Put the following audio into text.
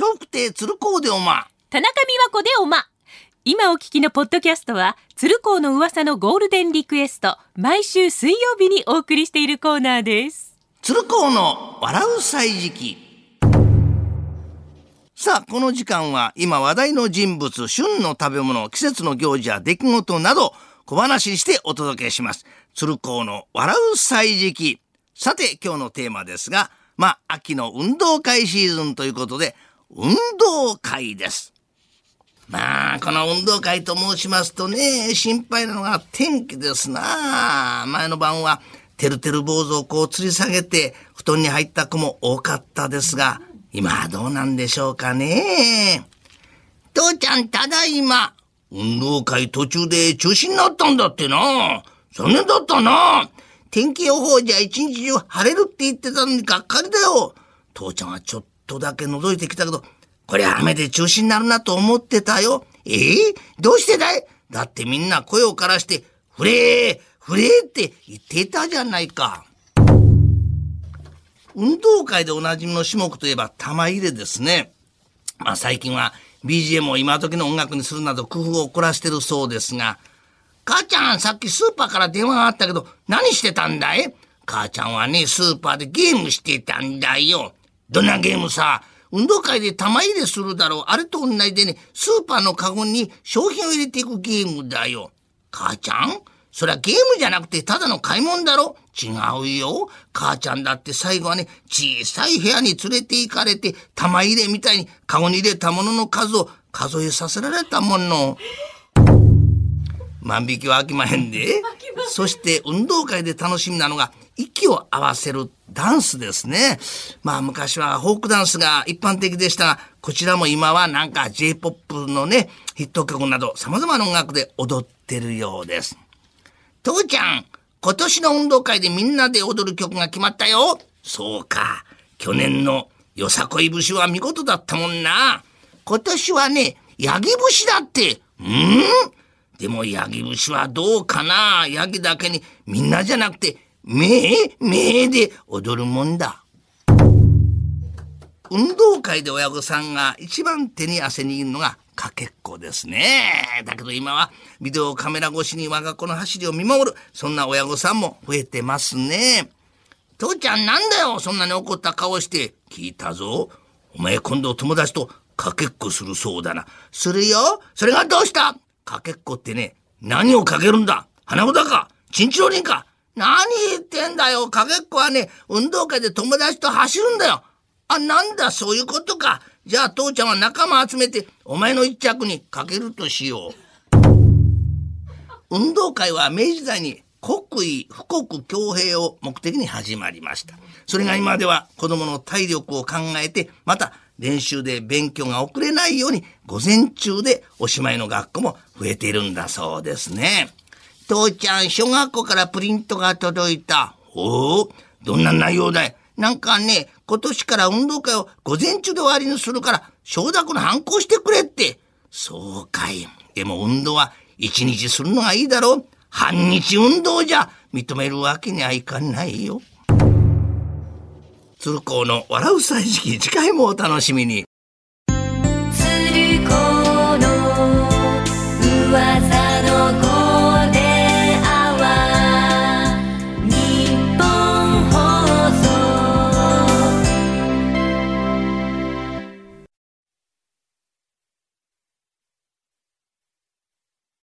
笑福亭鶴光でおま。田中美和子でおま。今お聞きのポッドキャストは、鶴光の噂のゴールデンリクエスト、毎週水曜日にお送りしているコーナーです。鶴光の笑う歳時記。さあ、この時間は今話題の人物、旬の食べ物、季節の行事や出来事など小話にしてお届けします。鶴光の笑う歳時記。さて、今日のテーマですが、まあ、秋の運動会シーズンということで、運動会です。まあ、この運動会と申しますとね、心配なのが天気ですな。前の晩は、てるてる坊主をこう吊り下げて、布団に入った子も多かったですが、今はどうなんでしょうかね。父ちゃん、ただいま。運動会途中で中止になったんだってな。残念だったな。天気予報じゃ一日中晴れるって言ってたのにがっかりだよ。父ちゃんはちょっとだけ覗いてきたけど、これ雨で中止になるなと思ってたよ。え？えどうしてだい？だってみんな声をからして、フレー、フレーって言ってたじゃないか。運動会でおなじみの種目といえば玉入れですね。まあ最近は BGM を今時の音楽にするなど工夫を凝らしてるそうですが、母ちゃんさっきスーパーから電話があったけど何してたんだい？母ちゃんはね、スーパーでゲームしてたんだよ。どんなゲームさ運動会で玉入れするだろう。あれと同じでね、スーパーのカゴに商品を入れていくゲームだよ。母ちゃん？そりゃゲームじゃなくてただの買い物だろ違うよ。母ちゃんだって最後はね、小さい部屋に連れて行かれて、玉入れみたいにカゴに入れたものの数を数えさせられたもの。万引きは飽きまへんで。そして運動会で楽しみなのが、息を合わせるダンスですね。まあ昔はフォークダンスが一般的でしたが、こちらも今はなんか J-POP のね、ヒット曲など様々な音楽で踊ってるようです。父ちゃん、今年の運動会でみんなで踊る曲が決まったよ。そうか。去年のよさこい節は見事だったもんな。今年はね、ヤギ節だって。うん？でもヤギ節はどうかなヤギだけにみんなじゃなくて、めえ、めえで踊るもんだ。運動会で親御さんが一番手に汗握るのがかけっこですね。だけど今はビデオカメラ越しに我が子の走りを見守る、そんな親御さんも増えてますね。父ちゃんなんだよ、そんなに怒った顔して。聞いたぞ。お前今度友達とかけっこするそうだな。するよ。それがどうした？かけっこってね、何をかけるんだ？花札か？チンチロリンか？何言ってんだよ。かけっこはね、運動会で友達と走るんだよ。あ、なんだ、そういうことか。じゃあ父ちゃんは仲間集めて、お前の一着にかけるとしよう。運動会は明治時代に国威、富国強兵を目的に始まりました。それが今では子供の体力を考えて、また練習で勉強が遅れないように、午前中でおしまいの学校も増えているんだそうですね。父ちゃん、小学校からプリントが届いた。おお、どんな内容だい？なんかね、今年から運動会を午前中で終わりにするから、承諾の反抗してくれって。そうかい。でも運動は一日するのがいいだろう。半日運動じゃ認めるわけにはいかないよ。鶴光の笑う歳時期、次回もお楽しみに。